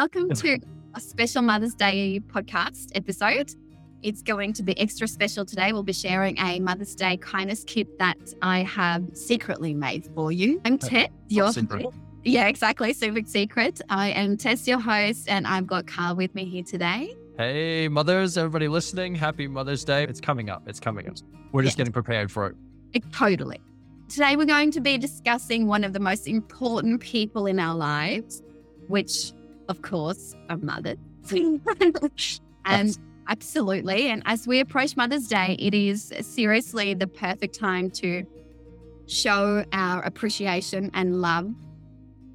Welcome to a special Mother's Day podcast episode. It's going to be extra special today. We'll be sharing a Mother's Day kindness kit that I have secretly made for you. I'm Tess, your secret. yeah, exactly, super secret. I am Tess, your host, and I've got Carl with me here today. Hey, mothers, everybody listening, happy Mother's Day. It's coming up. It's coming up. We're just Yeah. getting prepared for it. Uh, Totally. Today, we're going to be discussing one of the most important people in our lives, which, of course, are mothers. and absolutely. And as we approach Mother's Day, it is seriously the perfect time to show our appreciation and love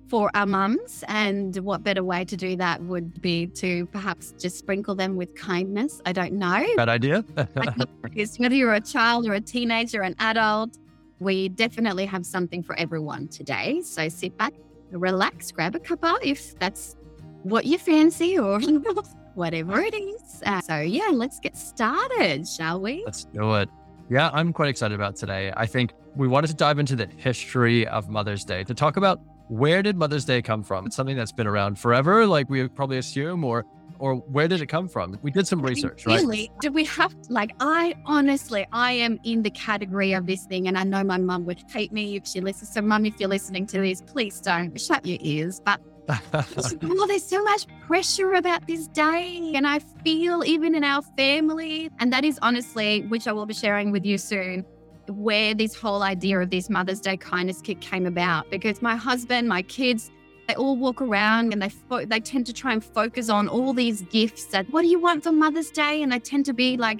for our mums. And what better way to do that would be to perhaps just sprinkle them with kindness? I don't know. Bad idea? Whether you're a child or a teenager, an adult, we definitely have something for everyone today. So sit back, relax, grab a cuppa if that's what you fancy or whatever it is. Uh, so, yeah, let's get started, shall we? Let's do it. Yeah, I'm quite excited about today. I think we wanted to dive into the history of Mother's Day to talk about where did Mother's Day come from? It's something that's been around forever, like we probably assume, or or where did it come from? We did some research, right? Really? Did we have, like, I honestly, I am in the category of this thing, and I know my mum would hate me if she listens. So, mum, if you're listening to this, please don't shut your ears. But oh, there's so much pressure about this day. And I feel even in our family, and that is honestly, which I will be sharing with you soon, where this whole idea of this Mother's Day kindness kit came about. Because my husband, my kids, they all walk around and they fo- they tend to try and focus on all these gifts that what do you want for Mother's Day? And they tend to be like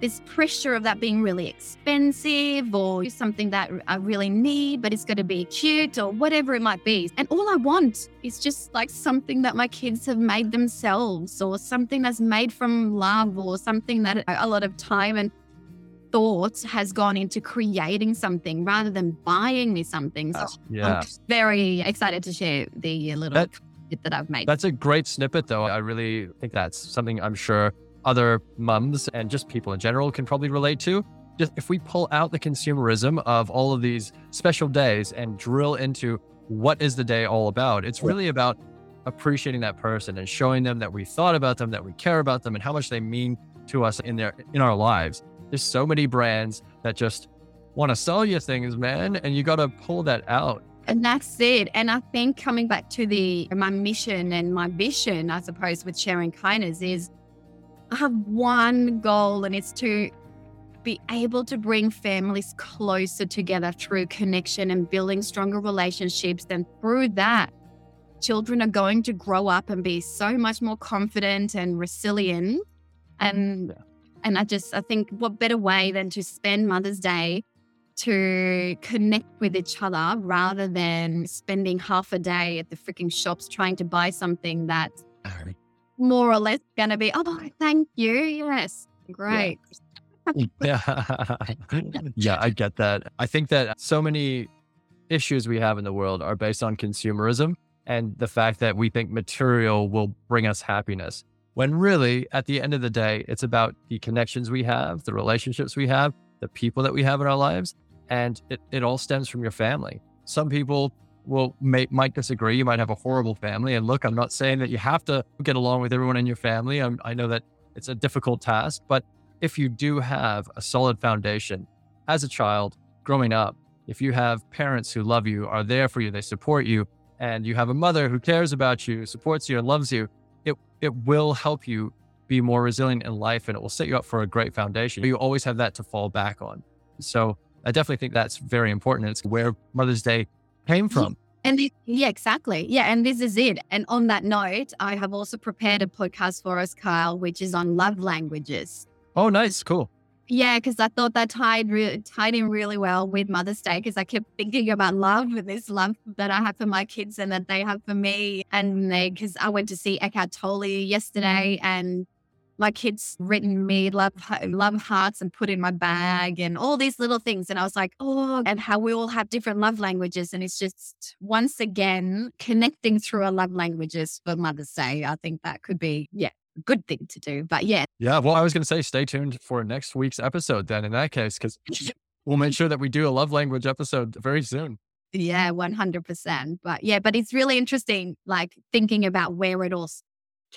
this pressure of that being really expensive or something that I really need, but it's going to be cute or whatever it might be. And all I want is just like something that my kids have made themselves or something that's made from love or something that a lot of time and thought has gone into creating something rather than buying me something. So yeah. I'm very excited to share the little That- bit that I've made. That's a great snippet, though. I really think that's something I'm sure other mums and just people in general can probably relate to. Just if we pull out the consumerism of all of these special days and drill into what is the day all about, it's really about appreciating that person and showing them that we thought about them, that we care about them, and how much they mean to us in their in our lives. There's so many brands that just want to sell you things, man, and you got to pull that out. And that's it. And I think coming back to the my mission and my vision, I suppose, with sharing kindness is I have one goal and it's to be able to bring families closer together through connection and building stronger relationships. And through that, children are going to grow up and be so much more confident and resilient. And Yeah. and I just I think what better way than to spend Mother's Day to connect with each other rather than spending half a day at the freaking shops trying to buy something that's more or less going to be, oh, thank you. Yes. Great. Yeah. yeah, I get that. I think that so many issues we have in the world are based on consumerism and the fact that we think material will bring us happiness. When really, at the end of the day, it's about the connections we have, the relationships we have, the people that we have in our lives, and it, it all stems from your family. Some people will may, might disagree. You might have a horrible family. And look, I'm not saying that you have to get along with everyone in your family. i I know that it's a difficult task, but if you do have a solid foundation as a child growing up, if you have parents who love you, are there for you, they support you, and you have a mother who cares about you, supports you, and loves you, it, it will help you be more resilient in life and it will set you up for a great foundation. You always have that to fall back on. So I definitely think that's very important. It's where Mother's Day came from. And this, yeah, exactly. Yeah. And this is it. And on that note, I have also prepared a podcast for us, Kyle, which is on love languages. Oh, nice. Cool. Yeah, because I thought that tied re- tied in really well with Mother's Day because I kept thinking about love and this love that I have for my kids and that they have for me. And they because I went to see Eckhart Tolle yesterday and my kids written me love love hearts and put in my bag and all these little things. And I was like, oh, and how we all have different love languages. And it's just once again connecting through our love languages for Mother's Day. I think that could be, yeah, a good thing to do. But yeah, Yeah. Well, I was going to say, stay tuned for next week's episode then in that case, because we'll make sure that we do a love language episode very soon. Yeah, 100%. But yeah, but it's really interesting, like thinking about where it all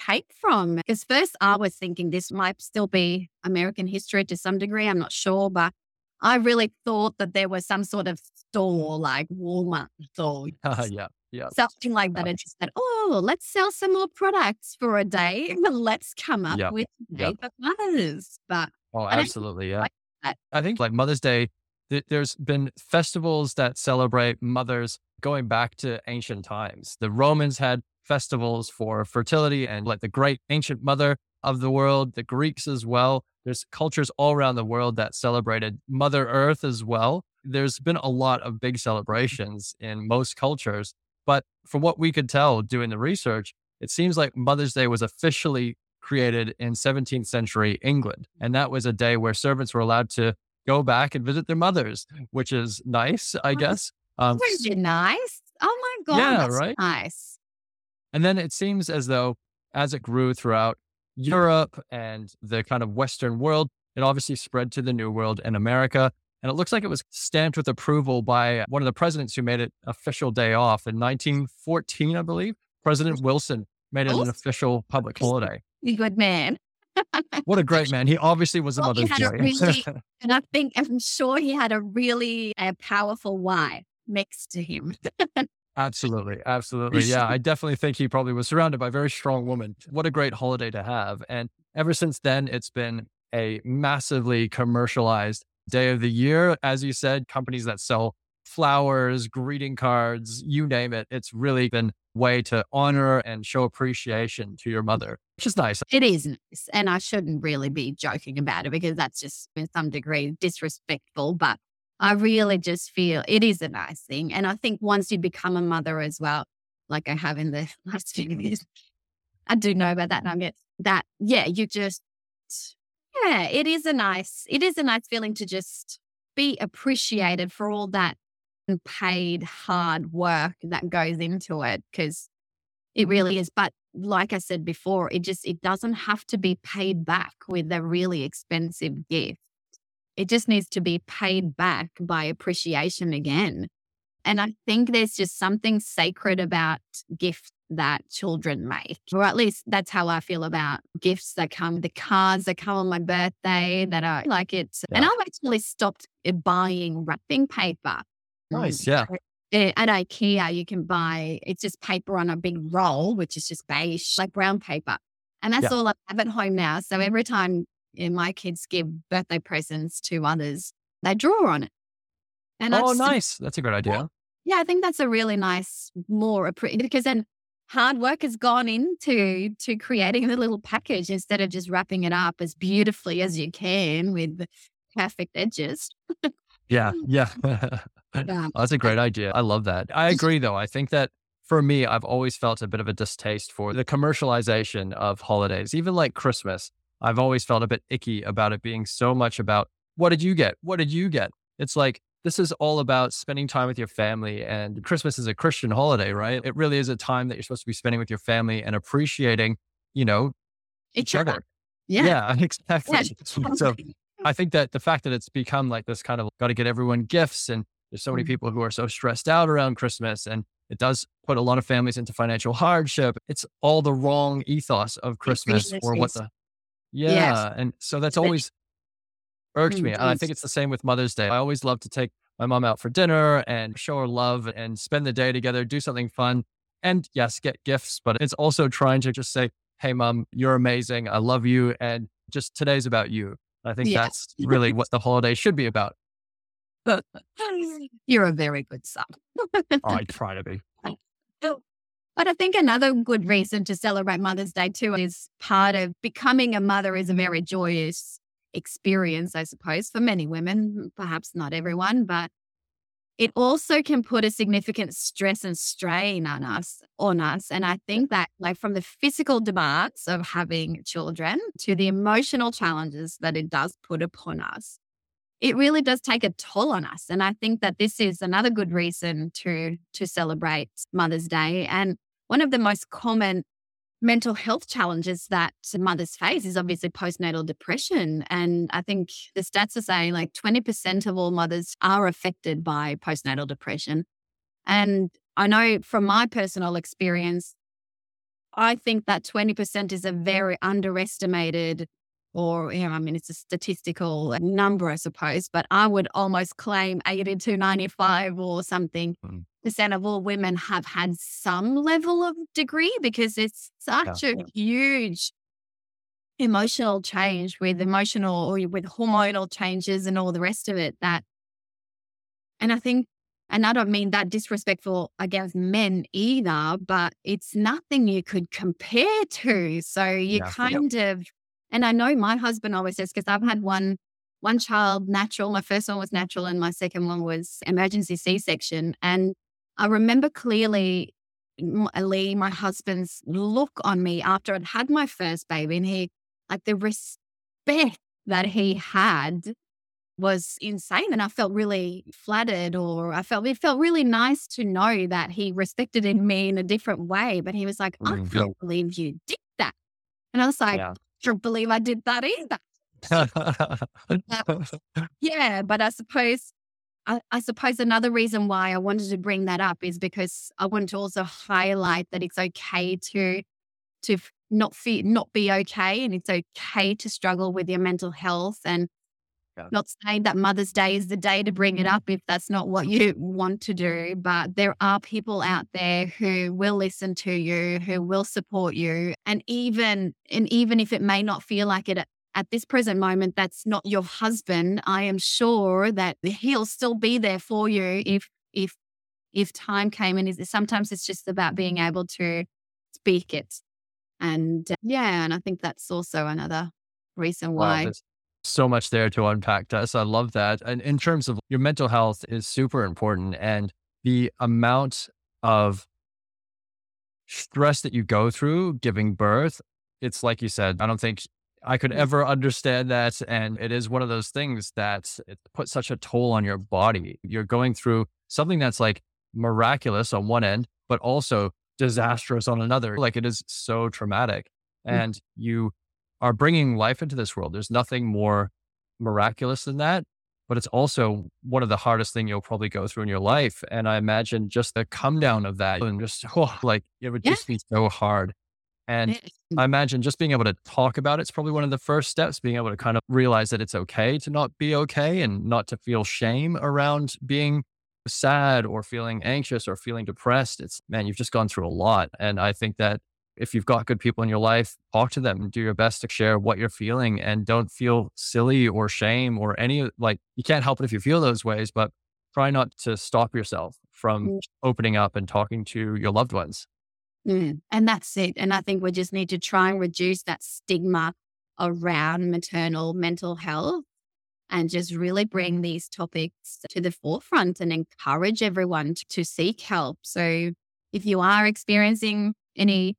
came from. Because first I was thinking this might still be American history to some degree. I'm not sure, but I really thought that there was some sort of store like Walmart store. Uh, yeah. Yeah. Something like that. It just said, oh, let's sell some more products for a day. let's come up Yep. with day Yep. mothers. But Oh, absolutely. Yeah. like. I think like Mother's Day, th- there's been festivals that celebrate mothers going back to ancient times. The Romans had festivals for fertility and like the great ancient mother of the world, the Greeks as well. There's cultures all around the world that celebrated Mother Earth as well. There's been a lot of big celebrations in most cultures. But from what we could tell doing the research, it seems like Mother's Day was officially created in 17th century England. And that was a day where servants were allowed to go back and visit their mothers, which is nice, I guess. Um, nice? Oh my God. Yeah, right? Nice. And then it seems as though as it grew throughout Europe and the kind of Western world, it obviously spread to the New World and America. And it looks like it was stamped with approval by one of the presidents who made it official day off in 1914, I believe. President Wilson made it an official public holiday. You good man. What a great man. He obviously was a Well, mother's had really- And I think, I'm sure he had a really uh, powerful wife next to him. Absolutely. Absolutely. Yeah. I definitely think he probably was surrounded by a very strong women. What a great holiday to have. And ever since then, it's been a massively commercialized day of the year. As you said, companies that sell flowers, greeting cards, you name it. It's really been way to honor and show appreciation to your mother, which is nice. It is nice. And I shouldn't really be joking about it because that's just in some degree disrespectful. But I really just feel it is a nice thing. And I think once you become a mother as well, like I have in the last few years, I do know about that nugget that, yeah, you just, yeah, it is a nice, it is a nice feeling to just be appreciated for all that paid hard work that goes into it because it really is. But like I said before, it just it doesn't have to be paid back with a really expensive gift. It just needs to be paid back by appreciation again. And I think there's just something sacred about gifts that children make, or at least that's how I feel about gifts that come, the cards that come on my birthday that are like it's. And I've actually stopped uh, buying wrapping paper. Nice. Mm, Yeah. uh, at IKEA, you can buy it's just paper on a big roll, which is just beige, like brown paper. And that's Yeah. all I have at home now. So every time uh, my kids give birthday presents to others, they draw on it. And Oh, just- nice. That's a good idea. Yeah, I think that's a really nice, more because then hard work has gone into to creating the little package instead of just wrapping it up as beautifully as you can with perfect edges. Yeah. Yeah. Yeah. Oh, That's a great idea. I love that. I agree, though. I think that for me, I've always felt a bit of a distaste for the commercialization of holidays, even like Christmas. I've always felt a bit icky about it being so much about what did you get? What did you get? It's like, this is all about spending time with your family. And Christmas is a Christian holiday, right? It really is a time that you're supposed to be spending with your family and appreciating, you know, each other. Yeah. Yeah, exactly. So. I think that the fact that it's become like this kind of got to get everyone gifts and there's so many Mhm. people who are so stressed out around Christmas and it does put a lot of families into financial hardship. It's all the wrong ethos of Christmas or what the Yeah. Yes. And so that's always irked me. And I think mm-hmm. it's the same with Mother's Day. I always love to take my mom out for dinner and show her love and spend the day together, do something fun. And yes, get gifts, but it's also trying to just say, Hey mom, you're amazing. I love you. And just today's about you. I think Yeah. that's really what the holiday should be about. You're a very good son. Oh, I try to be. But I think another good reason to celebrate Mother's Day too is part of becoming a mother is a very joyous experience, I suppose, for many women, perhaps not everyone, but it also can put a significant stress and strain on us, on us. And I think that like from the physical demands of having children to the emotional challenges that it does put upon us, it really does take a toll on us. And I think that this is another good reason to to celebrate Mother's Day. And one of the most common mental health challenges that mothers face is obviously postnatal depression. And I think the stats are saying like 20% of all mothers are affected by postnatal depression. And I know from my personal experience, I think that 20% is a very underestimated, or, you know, I mean, it's a statistical number, I suppose, but I would almost claim 80 to 95 or something Mm. percent of all women have had some level of degree because it's such a huge emotional change with emotional or with hormonal changes and all the rest of it that and I think and I don't mean that disrespectful against men either, but it's nothing you could compare to. So you Yeah. kind of and I know my husband always says because I've had one one child natural. My first one was natural and my second one was emergency C-section. And I remember clearly Lee, my husband's look on me after I'd had my first baby and he like the respect that he had was insane and I felt really flattered or I felt it felt really nice to know that he respected in me in a different way but he was like I Mm, can't believe you did that and I was like Yeah. Don't believe I did that either yeah but I suppose I, I suppose another reason why I wanted to bring that up is because I want to also highlight that it's okay to to not feel not be okay and it's okay to struggle with your mental health and Yeah. not saying that Mother's Day is the day to bring it up if that's not what you want to do, but there are people out there who will listen to you, who will support you. And even and even if it may not feel like it at, this present moment, that's not your husband, I am sure that he'll still be there for you if if if time came and is sometimes it's just about being able to speak it. And uh, yeah, and I think that's also another reason why. there's so much there to unpack, Tess. I love that. And in terms of your mental health is super important. And the amount of stress that you go through giving birth, it's like you said, I don't think I could Mm. ever understand that. And it is one of those things that it puts such a toll on your body. You're going through something that's like miraculous on one end, but also disastrous on another. Like it is so traumatic. Mm. And you are bringing life into this world. There's nothing more miraculous than that, but it's also one of the hardest thing you'll probably go through in your life. And I imagine just the come down of that and just oh, like it would Yeah. just be so hard. And I imagine just being able to talk about it's probably one of the first steps, being able to kind of realize that it's okay to not be okay and not to feel shame around being sad or feeling anxious or feeling depressed. It's man, you've just gone through a lot. And I think that if you've got good people in your life, talk to them and do your best to share what you're feeling and don't feel silly or shame or any like you can't help it if you feel those ways, but try not to stop yourself from Mm. opening up and talking to your loved ones. Mm, And that's it. And I think we just need to try and reduce that stigma around maternal mental health and just really bring these topics to the forefront and encourage everyone to, to seek help. So if you are experiencing any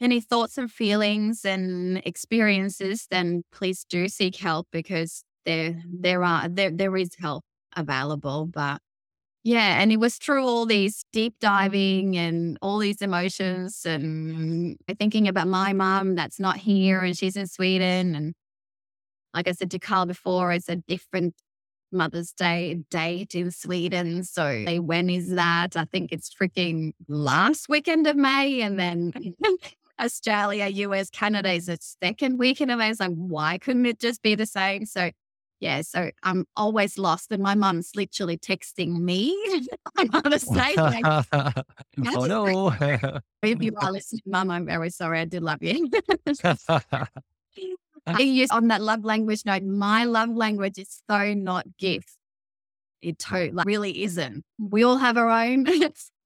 any thoughts and feelings and experiences, then please do seek help because there there are there there is help available. But yeah, and it was through all these deep diving and all these emotions and thinking about my mom that's not here and she's in Sweden. And like I said to Carl before, it's a different Mother's Day date in Sweden. So when is that? I think it's freaking last weekend of May. And then Australia, US, Canada is the second weekend of May. It's like, why couldn't it just be the same? So yeah, so I'm always lost, and my mum's literally texting me I'm on Mother's Day. Like, oh no. if you are listening, Mum, I'm very sorry. I do love you. I use on that love language note. My love language is so not gifts. It totally really isn't. We all have our own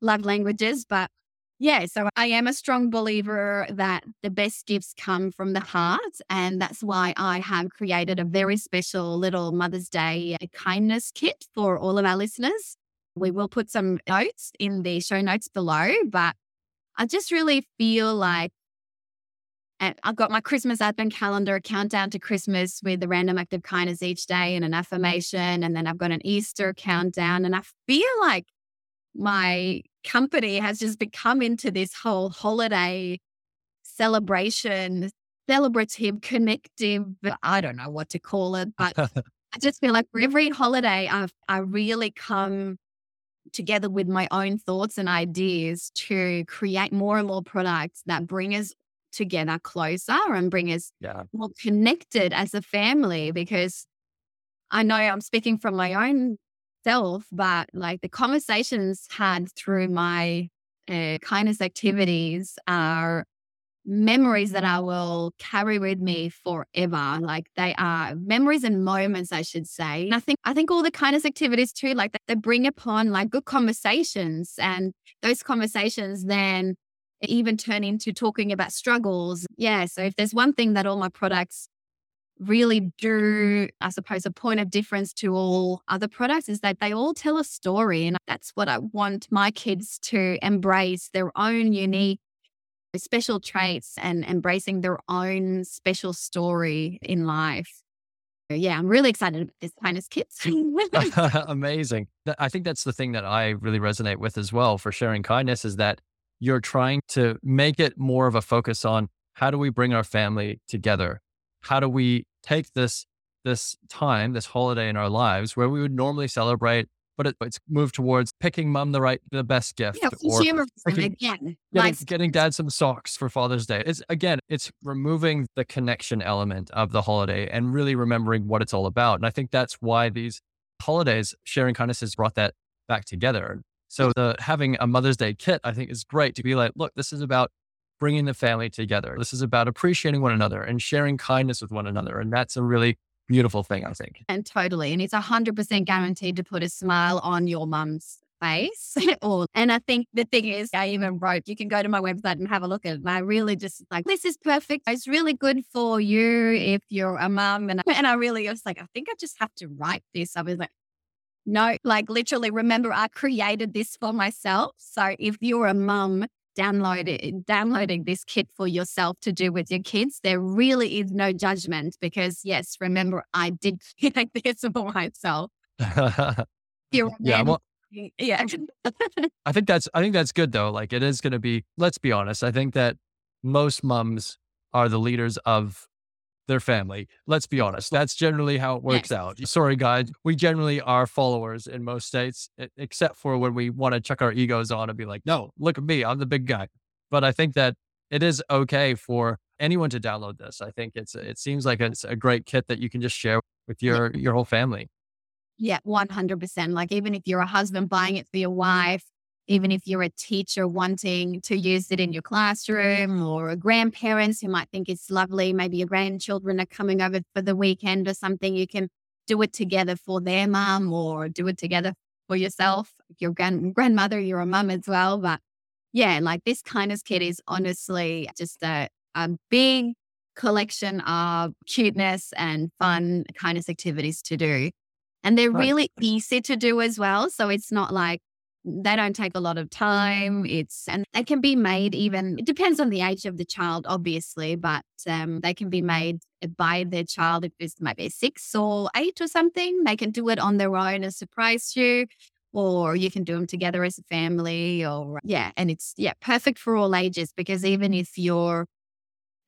love languages, but yeah, so I am a strong believer that the best gifts come from the heart. And that's why I have created a very special little Mother's Day uh, kindness kit for all of our listeners. We will put some notes in the show notes below, but I just really feel like and I've got my Christmas advent calendar, a countdown to Christmas with a random act of kindness each day and an affirmation. And then I've got an Easter countdown. And I feel like my company has just become into this whole holiday celebration, celebrative, connective. I don't know what to call it, but I just feel like for every holiday, I've I really come together with my own thoughts and ideas to create more and more products that bring us together closer and bring us Yeah. more connected as a family because I know I'm speaking from my own but like the conversations had through my uh, kindness activities are memories that I will carry with me forever. Like they are memories and moments, I should say. And I think I think all the kindness activities too, like they bring upon like good conversations, and those conversations then even turn into talking about struggles. Yeah. So if there's one thing that all my products really mm. do, I suppose, a point of difference to all other products is that they all tell a story. And that's what I want my kids to embrace their own unique special traits and embracing their own special story in life. Yeah, I'm really excited about this kindness kits. Amazing. I think that's the thing that I really resonate with as well for sharing kindness is that you're trying to make it more of a focus on how do we bring our family together? How do we take this this time, this holiday in our lives where we would normally celebrate, but it, it's moved towards picking mom the right the best gift yeah, or consumerism freaking again. getting, Like getting dad some socks for Father's Day. It's again, it's removing the connection element of the holiday and really remembering what it's all about. And I think that's why these holidays, sharing kindness has brought that back together. So the having a Mother's Day kit, I think is great to be like, look, this is about bringing the family together. This is about appreciating one another and sharing kindness with one another. And that's a really beautiful thing, I think. And totally. And it's a hundred percent guaranteed to put a smile on your mum's face. and I think the thing is I even wrote, you can go to my website and have a look at it. And I really just like this is perfect. It's really good for you if you're a mum. And and I really was like, I think I just have to write this. I was like, no, like literally remember I created this for myself. So if you're a mum download it, eh, downloading this kit for yourself to do with your kids, there really is no judgment because yes, remember I did create this for myself. Yeah. Well, yeah. I think that's I think that's good though. Like it is going to be. Let's be honest. I think that most mums are the leaders of their family. Let's be honest. That's generally how it works Yes. out. Sorry, guys. We generally are followers in most states, except for when we want to chuck our egos on and be like, "No, look at me. I'm the big guy." But I think that it is okay for anyone to download this. I think it's it seems like it's a great kit that you can just share with your your whole family. Yeah, 100%. Like, even if you're a husband buying it for your wife, even if you're a teacher wanting to use it in your classroom, or a grandparents who might think it's lovely, maybe your grandchildren are coming over for the weekend or something, you can do it together for their mum or do it together for yourself. If you're grand- grandmother, you're a mum as well. But yeah, like this kindness kit is honestly just a, a big collection of cuteness and fun kindness activities to do. And they're Right. really easy to do as well. So it's not like they don't take a lot of time. It's and they can be made even it depends on the age of the child, obviously, but um, they can be made by their child if it's maybe six or eight or something. They can do it on their own and surprise you, or you can do them together as a family. Or yeah, and it's yeah perfect for all ages because even if you're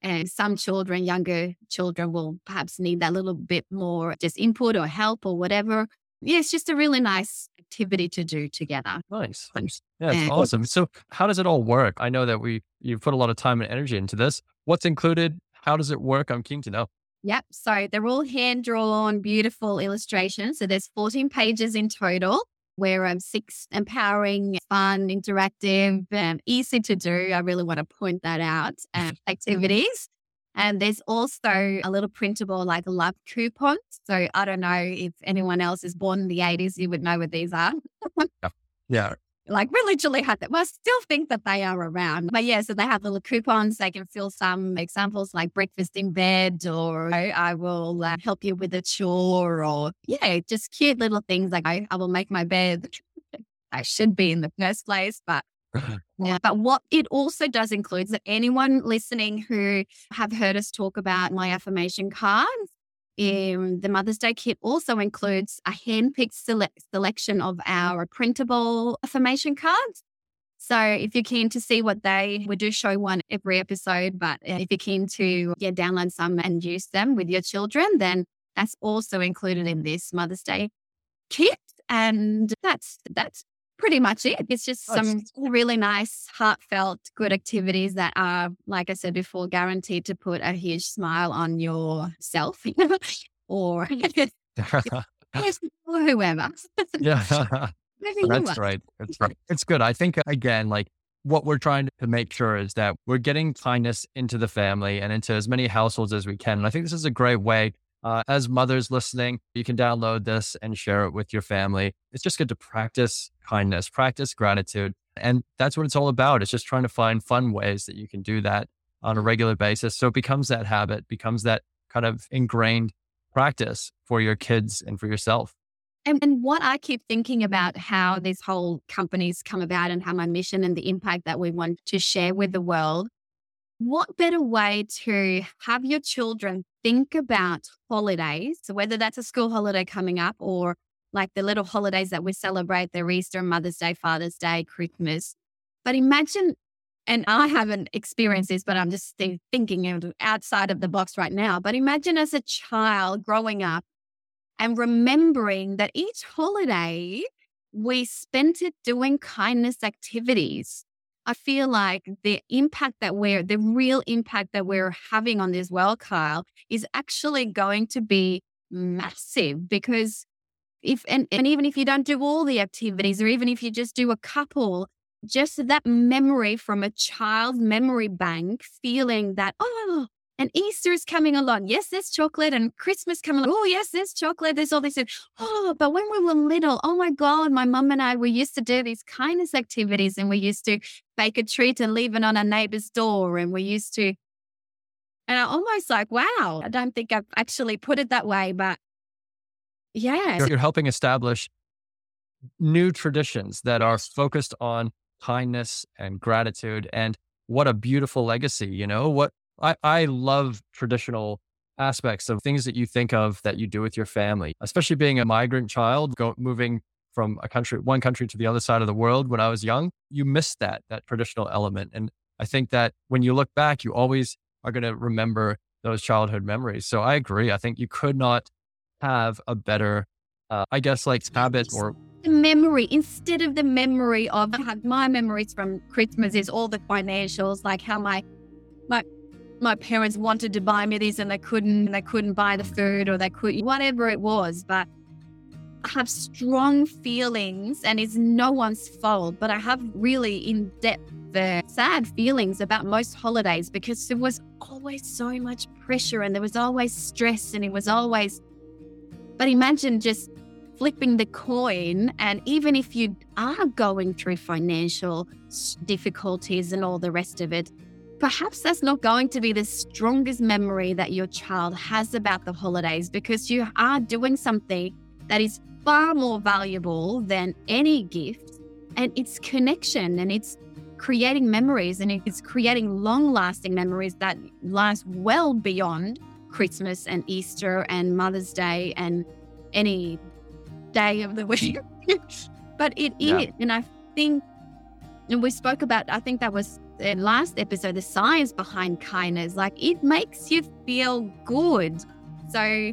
and some children, younger children, will perhaps need that little bit more just input or help or whatever. Yeah, it's just a really nice activity to do together. Nice. Yeah, it's And- awesome. So how does it all work? I know that we you've put a lot of time and energy into this. What's included? How does it work? I'm keen to know. Yep. So they're all hand drawn, beautiful illustrations. So there's 14 pages in total. Where um, six empowering, fun, interactive, um, easy to do. I really want to point that out. Um, activities. And there's also a little printable like love coupons. So I don't know if anyone else is born in the 80s, you would know what these are. Yeah. like we literally had that. Well, I still think that they are around. But yeah, so they have little coupons. They can fill some examples like breakfast in bed, or I I will uh, help you with a chore, or yeah, just cute little things like I, I will make my bed. I should be in the first place, but yeah. But what it also does include is that anyone listening who have heard us talk about my affirmation cards, um, the Mother's Day kit also includes a handpicked sele- selection of our printable affirmation cards. So if you're keen to see what they, we do show one every episode, but uh, if you're keen to yeah, download some and use them with your children, then that's also included in this Mother's Day kit. And that's that's pretty much it. It's just oh, some really nice, heartfelt, good activities that are, like I said before, guaranteed to put a huge smile on yourself or, or whoever. yeah. That's right. That's right. It's good. I think, again, like what we're trying to make sure is that we're getting kindness into the family and into as many households as we can. And I think this is a great way. Uh, as mothers listening, you can download this and share it with your family. It's just good to practice kindness, practice gratitude. And that's what it's all about. It's just trying to find fun ways that you can do that on a regular basis. So it becomes that habit, becomes that kind of ingrained practice for your kids and for yourself. And, and what I keep thinking about how these whole companies come about and how my mission and the impact that we want to share with the world. What better way to have your children think about holidays? So whether that's a school holiday coming up or like the little holidays that we celebrate, their Easter, Mother's Day, Father's Day, Christmas. But imagine, and I haven't experienced this, but I'm just thinking outside of the box right now. But imagine as a child growing up and remembering that each holiday we spent it doing kindness activities. I feel like the impact that we're, the real impact that we're having on this world, Kyle, is actually going to be massive because if, and, and even if you don't do all the activities or even if you just do a couple, just that memory from a child's memory bank, feeling that, oh, and Easter is coming along. Yes, there's chocolate and Christmas coming along. Oh, yes, there's chocolate. There's all this. Oh, but when we were little, oh my God, my mum and I, we used to do these kindness activities and we used to bake a treat and leave it on our neighbor's door. And we used to, and I almost like, wow, I don't think I've actually put it that way, but yeah. You're helping establish new traditions that are focused on kindness and gratitude. And what a beautiful legacy, you know, what I, I love traditional aspects of things that you think of that you do with your family, especially being a migrant child, go, moving from a country, one country to the other side of the world when I was young, you miss that, that traditional element. And I think that when you look back, you always are going to remember those childhood memories. So I agree. I think you could not have a better, uh, I guess, like habit or memory instead of the memory of my memories from Christmas is all the financials, like how my my my parents wanted to buy me these and they couldn't, and they couldn't buy the food or they could, whatever it was. But I have strong feelings and it's no one's fault, but I have really in depth the uh, sad feelings about most holidays because there was always so much pressure and there was always stress and it was always, but imagine just flipping the coin. And even if you are going through financial difficulties and all the rest of it, perhaps that's not going to be the strongest memory that your child has about the holidays because you are doing something that is far more valuable than any gift. And it's connection and it's creating memories and it's creating long lasting memories that last well beyond Christmas and Easter and Mother's Day and any day of the week. but it yeah. is, And I think, and we spoke about, I think that was the last episode, the science behind kindness, like it makes you feel good. So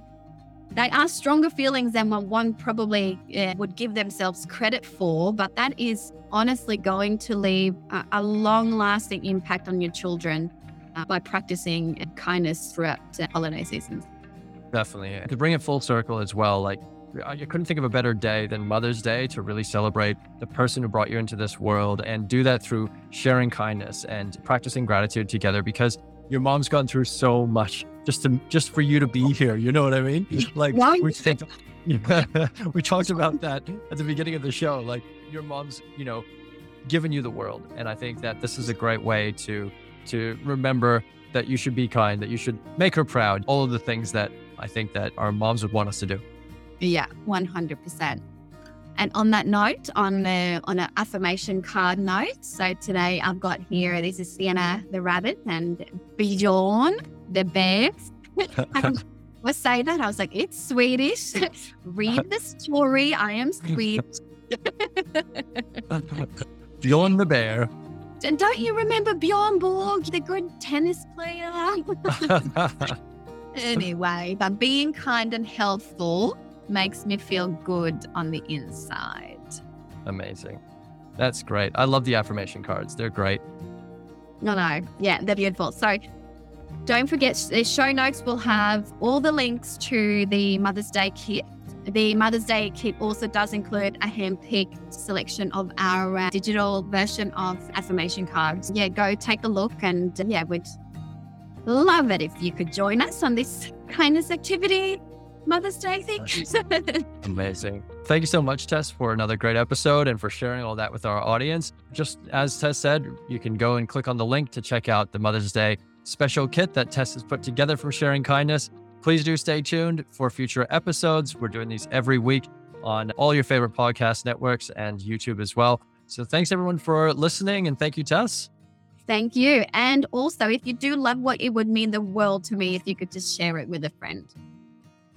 they are stronger feelings than what one probably would give themselves credit for, but that is honestly going to leave a, a long lasting impact on your children uh, by practicing kindness throughout the holiday seasons. Definitely. To bring it full circle as well, like I couldn't think of a better day than Mother's Day to really celebrate the person who brought you into this world and do that through sharing kindness and practicing gratitude together because your mom's gone through so much just to just for you to be here. You know what I mean? Like we think we talked about that at the beginning of the show. Like your mom's, you know, given you the world. And I think that this is a great way to to remember that you should be kind, that you should make her proud, all of the things that I think that our moms would want us to do. Yeah, 100%. And on that note, on the on an affirmation card note, so today I've got here this is Sienna the rabbit and Bjorn the bear. I was saying that I was like, it's Swedish. Read the story. I am Swedish. Bjorn the bear. And don't you remember Bjorn Borg, the good tennis player? anyway, but being kind and helpful makes me feel good on the inside. Amazing. That's great. I love the affirmation cards. They're great. No, no. Yeah, they're beautiful. So don't forget, the show notes will have all the links to the Mother's Day kit. The Mother's Day kit also does include a hand-picked selection of our uh, digital version of affirmation cards. Yeah, go take a look and uh, yeah, we'd love it if you could join us on this kindness activity. Mother's Day thing. Amazing. Thank you so much, Tess, for another great episode and for sharing all that with our audience. Just as Tess said, you can go and click on the link to check out the Mother's Day special kit that Tess has put together from Sharing Kindness. Please do stay tuned for future episodes. We're doing these every week on all your favorite podcast networks and YouTube as well. So thanks everyone for listening and thank you, Tess. Thank you. And also, if you do love what it would mean the world to me if you could just share it with a friend.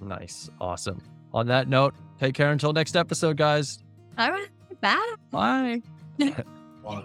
Nice. Awesome. On that note, take care until next episode, guys. All right. Bye. Bye. Wow.